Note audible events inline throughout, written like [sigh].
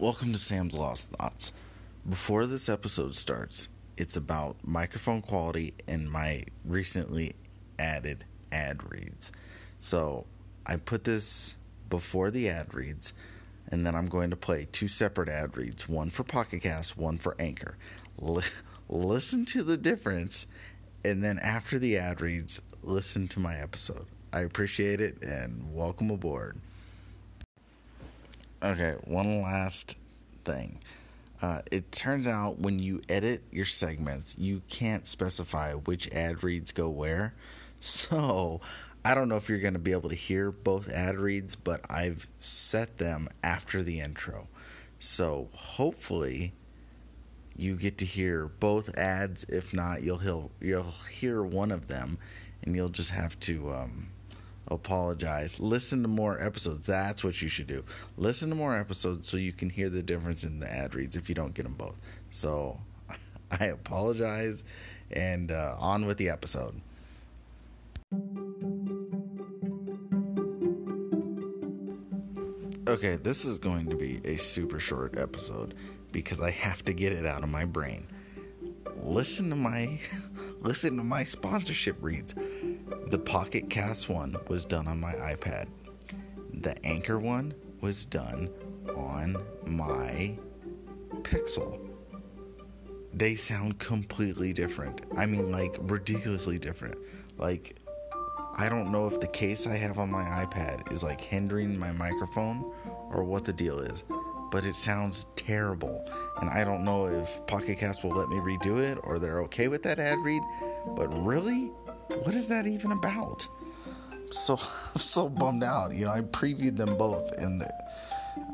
Welcome to Sam's Lost Thoughts. Before this episode starts, it's about microphone quality and my recently added ad reads. So I put this before the ad reads, and then I'm going to play two separate ad reads one for Pocket Cast, one for Anchor. L- listen to the difference, and then after the ad reads, listen to my episode. I appreciate it and welcome aboard. Okay, one last thing. Uh, it turns out when you edit your segments, you can't specify which ad reads go where. [laughs] So I don't know if you're going to be able to hear both ad reads, but I've set them after the intro. So hopefully you get to hear both ads. If not, you'll hear, you'll hear one of them, and you'll just have to um, apologize. Listen to more episodes. That's what you should do. Listen to more episodes so you can hear the difference in the ad reads if you don't get them both. So [laughs] I apologize, and uh, on with the episode. Okay, this is going to be a super short episode because I have to get it out of my brain. Listen to my [laughs] listen to my sponsorship reads. The Pocket Cast one was done on my iPad. The Anchor one was done on my Pixel. They sound completely different. I mean, like, ridiculously different. Like, I don't know if the case I have on my iPad is like hindering my microphone or what the deal is, but it sounds terrible. And I don't know if Pocket Cast will let me redo it or they're okay with that ad read, but really? What is that even about? So [laughs] I'm so bummed out. You know, I previewed them both, and the,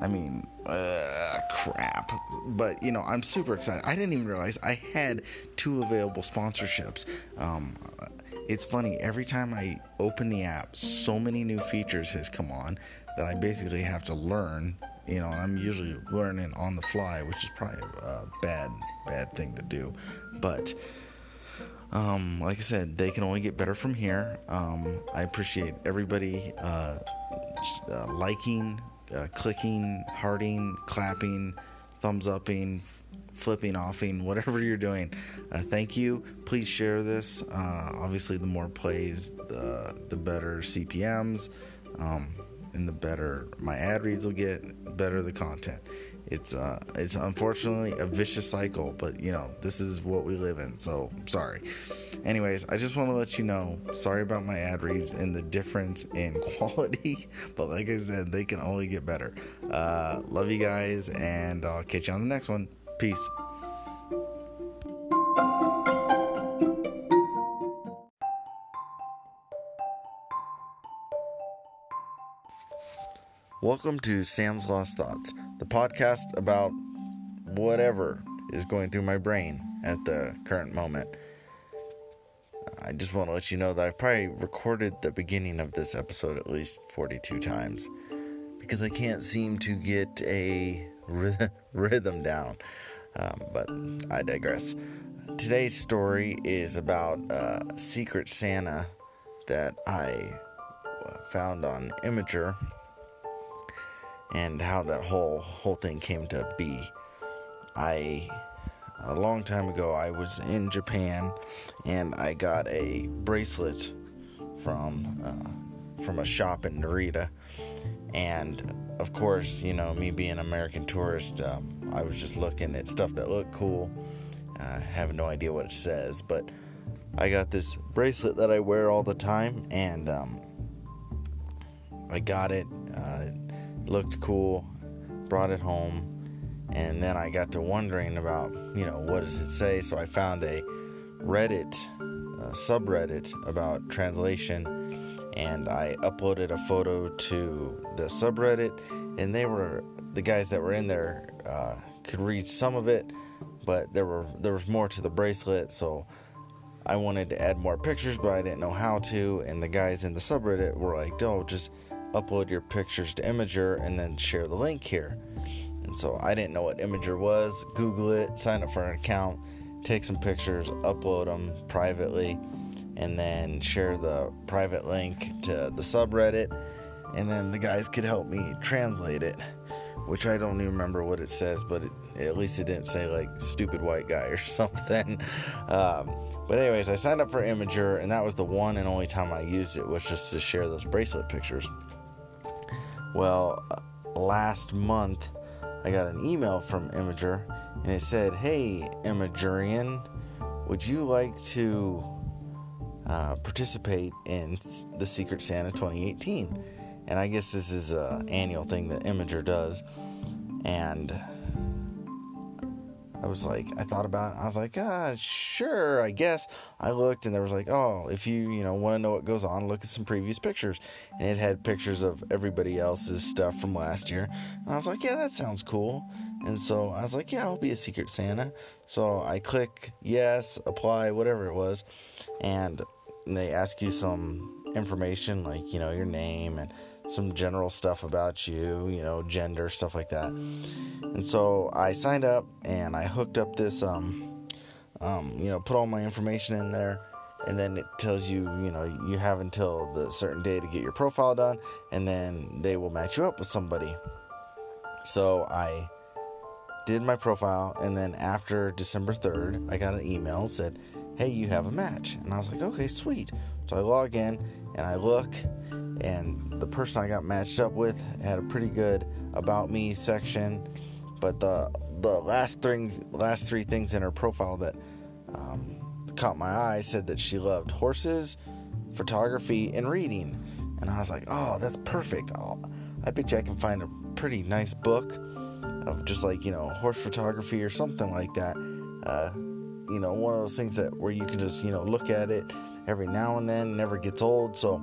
I mean, uh, crap. But you know, I'm super excited. I didn't even realize I had two available sponsorships. Um, it's funny every time I open the app, so many new features has come on that I basically have to learn. You know, I'm usually learning on the fly, which is probably a bad, bad thing to do, but. Um, like I said, they can only get better from here. Um, I appreciate everybody uh, uh, liking, uh, clicking, hearting, clapping, thumbs upping, flipping offing, whatever you're doing. Uh, thank you. Please share this. Uh, obviously, the more plays, the the better CPMS, um, and the better my ad reads will get. Better the content it's uh it's unfortunately a vicious cycle but you know this is what we live in so sorry. Anyways i just want to let you know sorry about my ad reads and the difference in [laughs] quality but like i said they can only get better. Uh love you guys and i'll catch you on the next one. Peace. Welcome to Sam's Lost Thoughts, the podcast about whatever is going through my brain at the current moment. I just want to let you know that I've probably recorded the beginning of this episode at least 42 times because I can't seem to get a [laughs] rhythm down. Um, but I digress. Today's story is about a Secret Santa that I uh, found on Imgur and how that whole whole thing came to be. I a long time ago I was in Japan and I got a bracelet from uh, from a shop in Narita and of course you know me being an American tourist um, I was just looking at stuff that looked cool I have no idea what it says but I got this bracelet that I wear all the time and um, I got it uh, looked cool, brought it home, and then I got to wondering about, you know, what does it say? So I found a Reddit subreddit about translation and I uploaded a photo to the subreddit and they were the guys that were in there uh, could read some of it but there were there was more to the bracelet so I wanted to add more pictures but I didn't know how to and the guys in the subreddit were like oh just upload your pictures to Imgur and then share the link here. And so I didn't know what Imgur was. Google it, sign up for an account, take some pictures, upload them privately, and then share the private link to the subreddit. And then the guys could help me translate it, which I don't even remember what it says, but it, at least it didn't say like stupid white guy or [laughs] something. Um, but anyways, I signed up for Imgur, and that was the one and only time I used it was just to share those bracelet pictures. Well, last month I got an email from Imgur and it said, "Hey, Imgurian, would you like to uh, participate in the Secret Santa 2018?" And I guess this is an annual thing that Imgur does, and I was like, I thought about it. I was like, ah, sure, I guess. I looked and there was like, oh, if you, you know, want to know what goes on, look at some previous pictures. And it had pictures of everybody else's stuff from last year. And I was like, yeah, that sounds cool. And so I was like, yeah, I'll be a Secret Santa. So I click yes, apply, whatever it was. And they ask you some information like, you know, your name and some general stuff about you, you know, gender, stuff like that. And so I signed up and I hooked up this, um, um, you know, put all my information in there. And then it tells you, you know, you have until the certain day to get your profile done, and then they will match you up with somebody. So I did my profile, and then after December 3rd, I got an email said, Hey, you have a match. And I was like, Okay, sweet. So I log in and I look, and the person I got matched up with had a pretty good about me section, but the the last things last three things in her profile that um, caught my eye said that she loved horses, photography, and reading, and I was like, oh, that's perfect. I'll, I bet you I can find a pretty nice book of just like you know horse photography or something like that. Uh, you know, one of those things that where you can just you know look at it every now and then, never gets old. So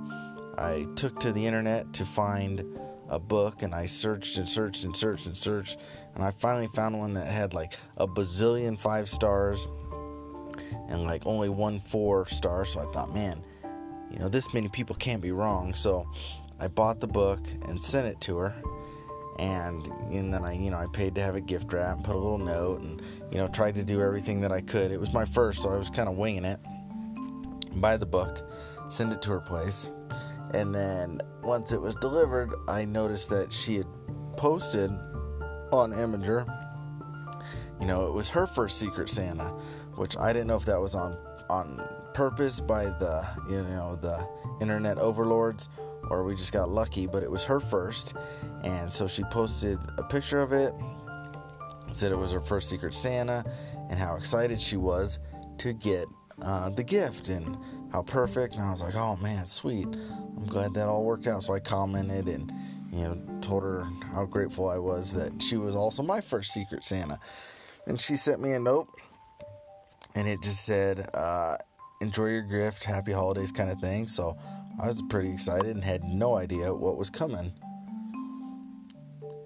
I took to the internet to find a book and I searched and searched and searched and searched and I finally found one that had like a bazillion five stars and like only one four star. So I thought, man, you know, this many people can't be wrong. So I bought the book and sent it to her. And, and then I, you know, I paid to have a gift wrap and put a little note and, you know, tried to do everything that I could. It was my first, so I was kind of winging it. Buy the book, send it to her place and then once it was delivered, I noticed that she had posted on Imgur. You know, it was her first Secret Santa, which I didn't know if that was on on purpose by the you know the internet overlords or we just got lucky, but it was her first. And so she posted a picture of it, said it was her first Secret Santa, and how excited she was to get uh, the gift and how perfect. And I was like, oh man, sweet. I'm glad that all worked out. So I commented and, you know, told her how grateful I was that she was also my first Secret Santa. And she sent me a note and it just said, uh, enjoy your gift, happy holidays kind of thing. So I was pretty excited and had no idea what was coming.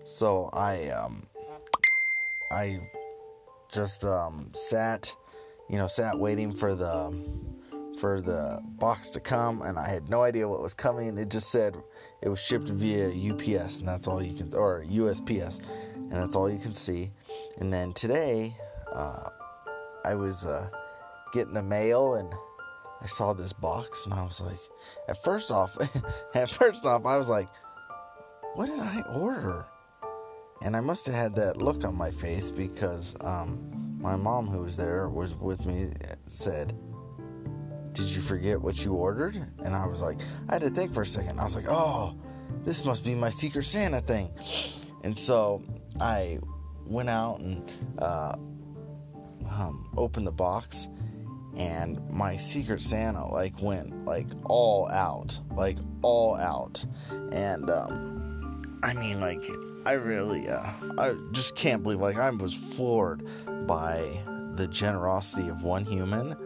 So I, um, I just, um, sat, you know, sat waiting for the, for the box to come, and I had no idea what was coming. It just said it was shipped via UPS, and that's all you can, or USPS, and that's all you can see. And then today, uh, I was uh, getting the mail, and I saw this box, and I was like, at first off, [laughs] at first off, I was like, what did I order? And I must have had that look on my face because um, my mom, who was there, was with me, said, did you forget what you ordered? And I was like, I had to think for a second. I was like, oh, this must be my Secret Santa thing. And so I went out and uh, um, opened the box, and my Secret Santa like went like all out, like all out, and um, I mean like I really, uh, I just can't believe like I was floored by the generosity of one human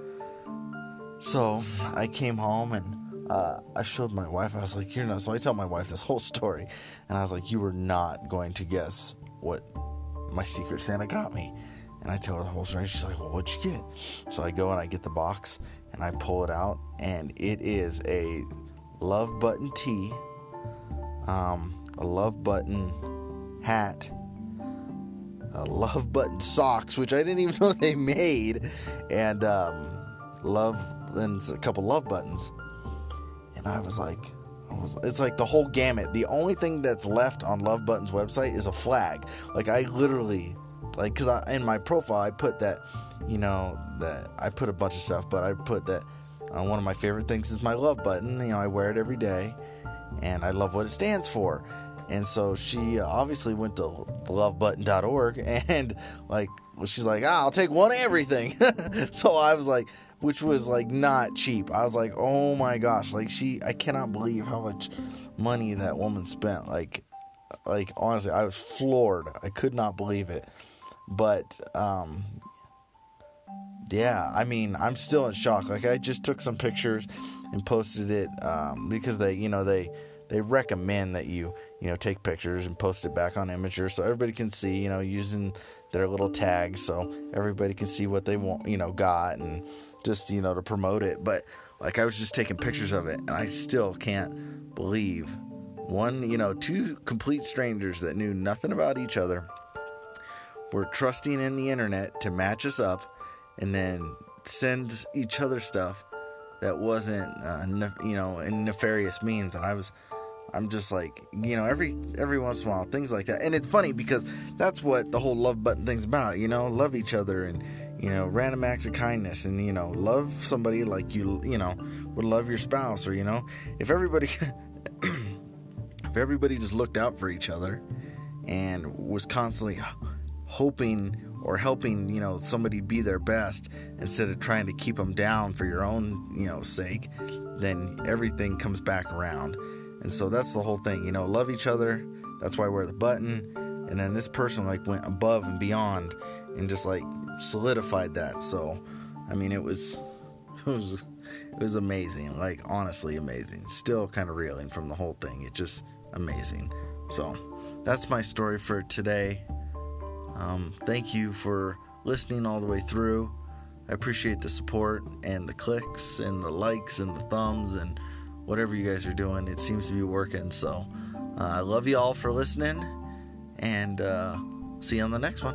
so I came home and uh, I showed my wife. I was like, "You're not." So I tell my wife this whole story, and I was like, "You were not going to guess what my Secret Santa got me." And I tell her the whole story. She's like, "Well, what'd you get?" So I go and I get the box and I pull it out, and it is a love button tee, um, a love button hat, a love button socks, which I didn't even [laughs] know they made, and um, love then a couple love buttons. And I was like, it's like the whole gamut. The only thing that's left on Love Button's website is a flag. Like I literally, like, cause I, in my profile I put that, you know, that I put a bunch of stuff, but I put that uh, one of my favorite things is my love button. You know, I wear it every day, and I love what it stands for. And so she obviously went to lovebutton.org [laughs] and like she's like, ah, I'll take one of everything. [laughs] so I was like, which was like not cheap. I was like, oh my gosh, like she, I cannot believe how much money that woman spent. Like, like honestly, I was floored. I could not believe it. But um, yeah, I mean, I'm still in shock. Like, I just took some pictures and posted it um, because they, you know, they they recommend that you, you know, take pictures and post it back on Imgur so everybody can see, you know, using their little tags so everybody can see what they want, you know, got and just you know to promote it. But like I was just taking pictures of it, and I still can't believe one, you know, two complete strangers that knew nothing about each other were trusting in the internet to match us up, and then send each other stuff that wasn't, uh, you know, in nefarious means. I was I'm just like, you know, every every once in a while, things like that. And it's funny because that's what the whole love button thing's about, you know, love each other and you know, random acts of kindness and you know, love somebody like you, you know, would love your spouse or you know, if everybody [coughs] if everybody just looked out for each other and was constantly hoping or helping, you know, somebody be their best instead of trying to keep them down for your own, you know, sake, then everything comes back around. And so that's the whole thing, you know, love each other. That's why I wear the button. And then this person like went above and beyond and just like solidified that. So, I mean, it was [laughs] it was it was amazing. Like honestly amazing. Still kind of reeling from the whole thing. It just amazing. So, that's my story for today. Um, thank you for listening all the way through. I appreciate the support and the clicks and the likes and the thumbs and whatever you guys are doing. It seems to be working. So uh, I love you all for listening and uh, see you on the next one.